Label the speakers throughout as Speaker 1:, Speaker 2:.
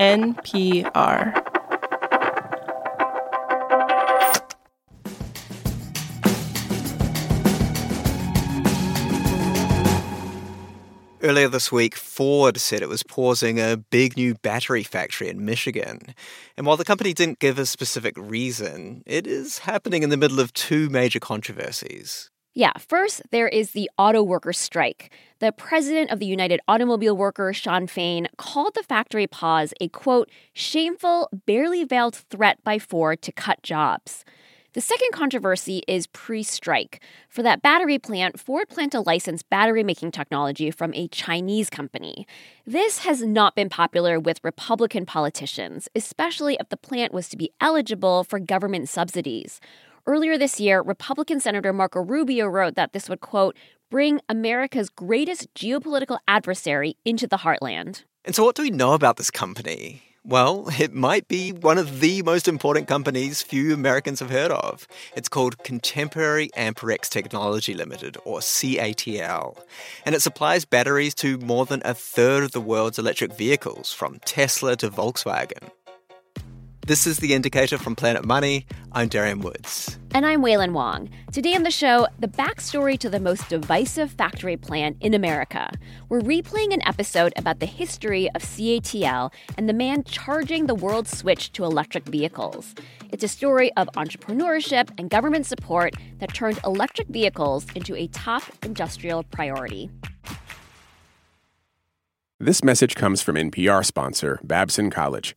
Speaker 1: NPR.
Speaker 2: Earlier this week, Ford said it was pausing a big new battery factory in Michigan. And while the company didn't give a specific reason, it is happening in the middle of two major controversies.
Speaker 3: Yeah, first, there is the auto worker strike. The president of the United Automobile Workers, Shawn Fain, called the factory pause a quote, shameful, barely veiled threat by Ford to cut jobs. The second controversy is pre strike. For that battery plant, Ford planned to license battery making technology from a Chinese company. This has not been popular with Republican politicians, especially if the plant was to be eligible for government subsidies. Earlier this year, Republican Senator Marco Rubio wrote that this would, quote, bring America's greatest geopolitical adversary into the heartland.
Speaker 2: And so, what do we know about this company? Well, it might be one of the most important companies few Americans have heard of. It's called Contemporary Amperex Technology Limited, or CATL, and it supplies batteries to more than a third of the world's electric vehicles, from Tesla to Volkswagen. This is The Indicator from Planet Money. I'm Darian Woods.
Speaker 3: And I'm Wailin Wong. Today on the show, the backstory to the most divisive factory plant in America. We're replaying an episode about the history of CATL and the man charging the world's switch to electric vehicles. It's a story of entrepreneurship and government support that turned electric vehicles into a top industrial priority.
Speaker 4: This message comes from NPR sponsor Babson College.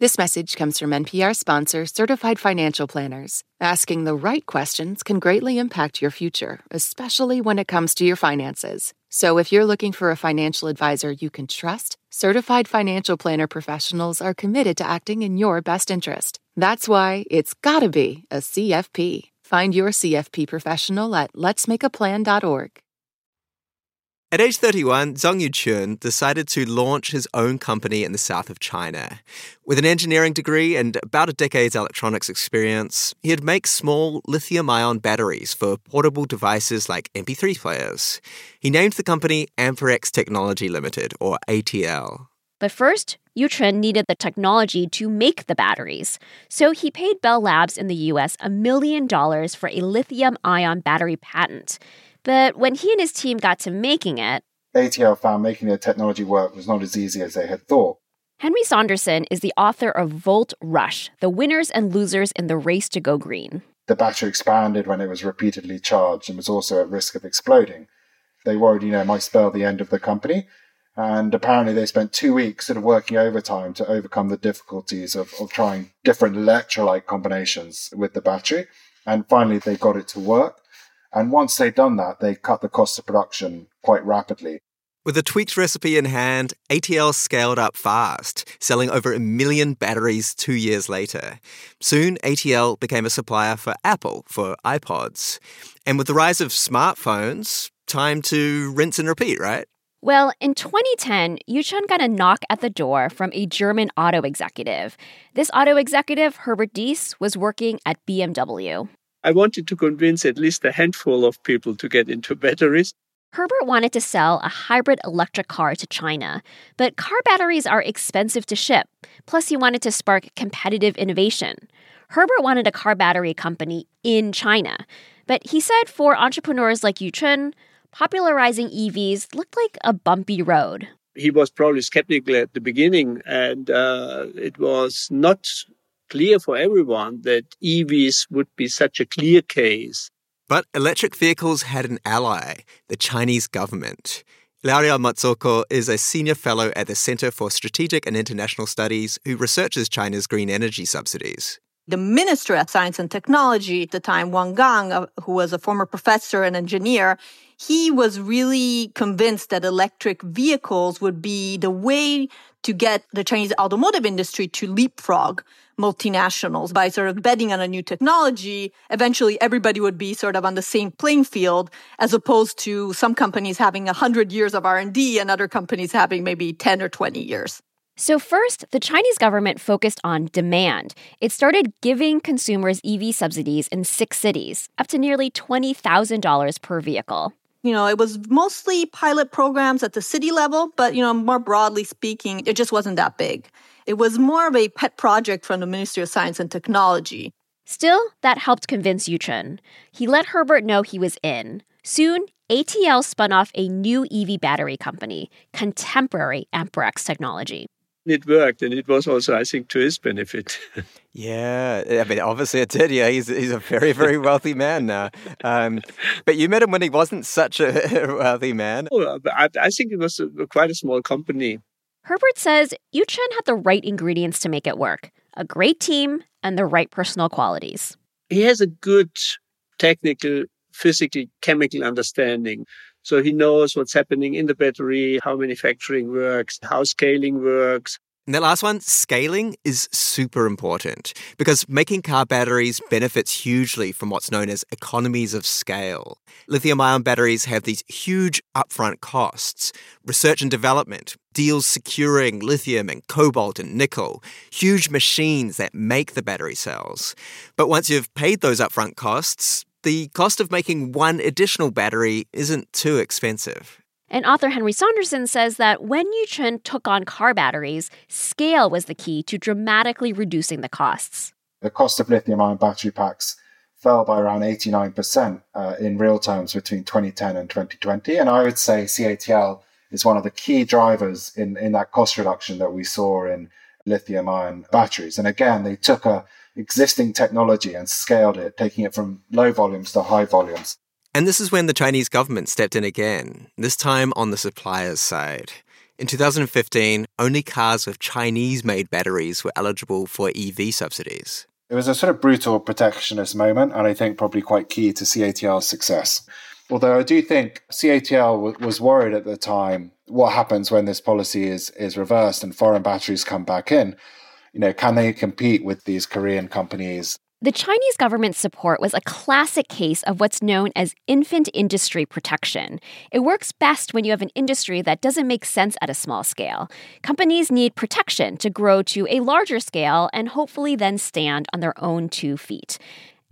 Speaker 5: This message comes from NPR sponsor Certified Financial Planners. Asking the right questions can greatly impact your future, especially when it comes to your finances. So if you're looking for a financial advisor you can trust, Certified Financial Planner professionals are committed to acting in your best interest. That's why it's gotta be a CFP. Find your CFP professional at letsmakeaplan.org.
Speaker 2: At age 31, Zeng Yuqun decided to launch his own company in the south of China. With an engineering degree and about a decade's electronics experience, he'd make small lithium ion batteries for portable devices like MP3 players. He named the company Amperex Technology Limited, or ATL.
Speaker 3: But first, Yuchun needed the technology to make the batteries. So he paid Bell Labs in the US a million dollars for a lithium ion battery patent. But when he and his team got to making it,
Speaker 6: ATL found making their technology work was not as easy as they had thought.
Speaker 3: Henry Sanderson is the author of Volt Rush The Winners and Losers in the Race to Go Green.
Speaker 6: The battery expanded when it was repeatedly charged and was also at risk of exploding. They worried, you know, it might spell the end of the company. And apparently, they spent two weeks sort of working overtime to overcome the difficulties of, of trying different electrolyte combinations with the battery. And finally, they got it to work. And once they'd done that, they cut the cost of production quite rapidly.
Speaker 2: With a tweaked recipe in hand, ATL scaled up fast, selling over a million batteries two years later. Soon, ATL became a supplier for Apple for iPods. And with the rise of smartphones, time to rinse and repeat, right?
Speaker 3: Well, in 2010, Yuqun got a knock at the door from a German auto executive. This auto executive, Herbert Diess, was working at BMW.
Speaker 7: I wanted to convince at least a handful of people to get into batteries.
Speaker 3: Herbert wanted to sell a hybrid electric car to China, but car batteries are expensive to ship. Plus, he wanted to spark competitive innovation. Herbert wanted a car battery company in China, but he said for entrepreneurs like Yuqun, popularizing EVs looked like a bumpy road.
Speaker 7: He was probably skeptical at the beginning, and uh, it was not clear for everyone that EVs would be such a clear case.
Speaker 2: But electric vehicles had an ally, the Chinese government. Ilaria Mazzocco is a senior fellow at the Center for Strategic and International Studies who researches China's green energy subsidies.
Speaker 8: The Minister of Science and Technology at the time, Wang Gang, uh, who was a former professor and engineer, he was really convinced that electric vehicles would be the way to get the Chinese automotive industry to leapfrog multinationals by sort of betting on a new technology. Eventually, everybody would be sort of on the same playing field, as opposed to some companies having 100 years of R&D and other companies having maybe 10 or 20 years.
Speaker 3: So, first, the Chinese government focused on demand. It started giving consumers EV subsidies in six cities, up to nearly $20,000 per vehicle.
Speaker 8: You know, it was mostly pilot programs at the city level, but, you know, more broadly speaking, it just wasn't that big. It was more of a pet project from the Ministry of Science and Technology.
Speaker 3: Still, that helped convince Yuqun. He let Herbert know he was in. Soon, ATL spun off a new EV battery company, Contemporary Amperex Technology.
Speaker 7: It worked, and it was also, I think, to his benefit.
Speaker 2: yeah, I mean, obviously it did. Yeah, he's he's a very very wealthy man now. Um, but you met him when he wasn't such a wealthy man.
Speaker 7: Oh, I, I think it was a, quite a small company.
Speaker 3: Herbert says Yuqun had the right ingredients to make it work: a great team and the right personal qualities.
Speaker 7: He has a good technical, physical, chemical understanding. So he knows what's happening in the battery, how manufacturing works, how scaling works.
Speaker 2: And the last one, scaling is super important because making car batteries benefits hugely from what's known as economies of scale. Lithium ion batteries have these huge upfront costs. Research and development, deals securing lithium and cobalt and nickel, huge machines that make the battery cells. But once you've paid those upfront costs, the cost of making one additional battery isn't too expensive.
Speaker 3: And author Henry Sanderson says that when Yuqun took on car batteries, scale was the key to dramatically reducing the costs.
Speaker 6: The cost of lithium ion battery packs fell by around 89% uh, in real terms between 2010 and 2020. And I would say CATL is one of the key drivers in, in that cost reduction that we saw in lithium ion batteries. And again, they took a existing technology and scaled it, taking it from low volumes to high volumes.
Speaker 2: And this is when the Chinese government stepped in again, this time on the supplier's side. In 2015, only cars with Chinese made batteries were eligible for EV subsidies.
Speaker 6: It was a sort of brutal protectionist moment, and I think probably quite key to CATL's success. Although I do think CATL was worried at the time what happens when this policy is, is reversed and foreign batteries come back in you know, can they compete with these Korean companies?
Speaker 3: The Chinese government's support was a classic case of what's known as infant industry protection. It works best when you have an industry that doesn't make sense at a small scale. Companies need protection to grow to a larger scale and hopefully then stand on their own two feet.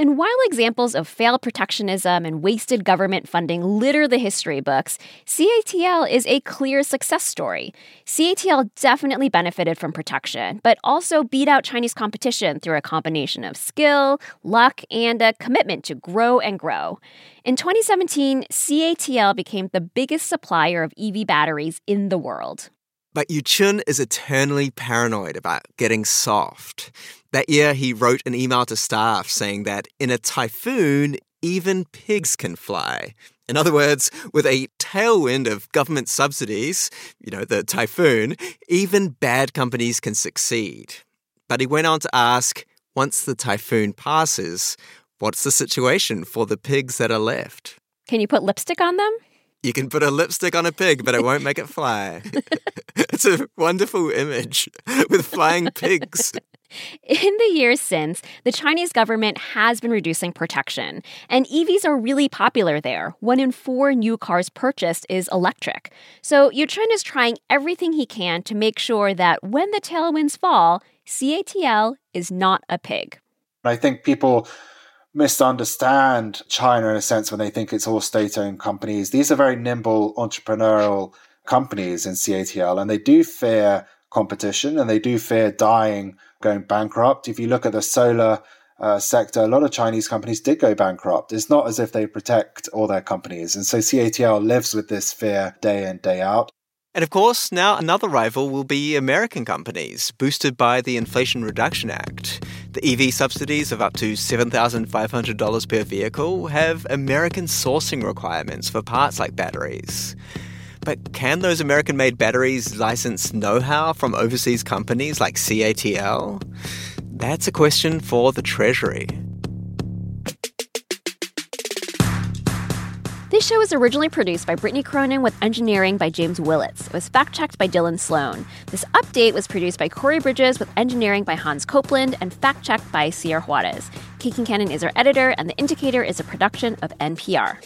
Speaker 3: And while examples of failed protectionism and wasted government funding litter the history books, CATL is a clear success story. CATL definitely benefited from protection, but also beat out Chinese competition through a combination of skill, luck, and a commitment to grow and grow. In 2017, CATL became the biggest supplier of EV batteries in the world.
Speaker 2: But Yuqun is eternally paranoid about getting soft. That year, he wrote an email to staff saying that in a typhoon, even pigs can fly. In other words, with a tailwind of government subsidies, you know, the typhoon, even bad companies can succeed. But he went on to ask once the typhoon passes, what's the situation for the pigs that are left?
Speaker 3: Can you put lipstick on them?
Speaker 2: You can put a lipstick on a pig, but it won't make it fly. it's a wonderful image with flying pigs.
Speaker 3: In the years since, the Chinese government has been reducing protection, and EVs are really popular there. One in four new cars purchased is electric. So Yuqun is trying everything he can to make sure that when the tailwinds fall, CATL is not a pig.
Speaker 6: I think people misunderstand China in a sense when they think it's all state owned companies. These are very nimble entrepreneurial companies in CATL, and they do fear competition and they do fear dying, going bankrupt. If you look at the solar uh, sector, a lot of Chinese companies did go bankrupt. It's not as if they protect all their companies. And so CATL lives with this fear day in, day out.
Speaker 2: And of course, now another rival will be American companies, boosted by the Inflation Reduction Act. The EV subsidies of up to $7,500 per vehicle have American sourcing requirements for parts like batteries. But can those American made batteries license know how from overseas companies like CATL? That's a question for the Treasury.
Speaker 3: This show was originally produced by Brittany Cronin with engineering by James Willetts. It was fact checked by Dylan Sloan. This update was produced by Corey Bridges with engineering by Hans Copeland and fact checked by Sierra Juarez. Kate Concannon is our editor, and The Indicator is a production of NPR.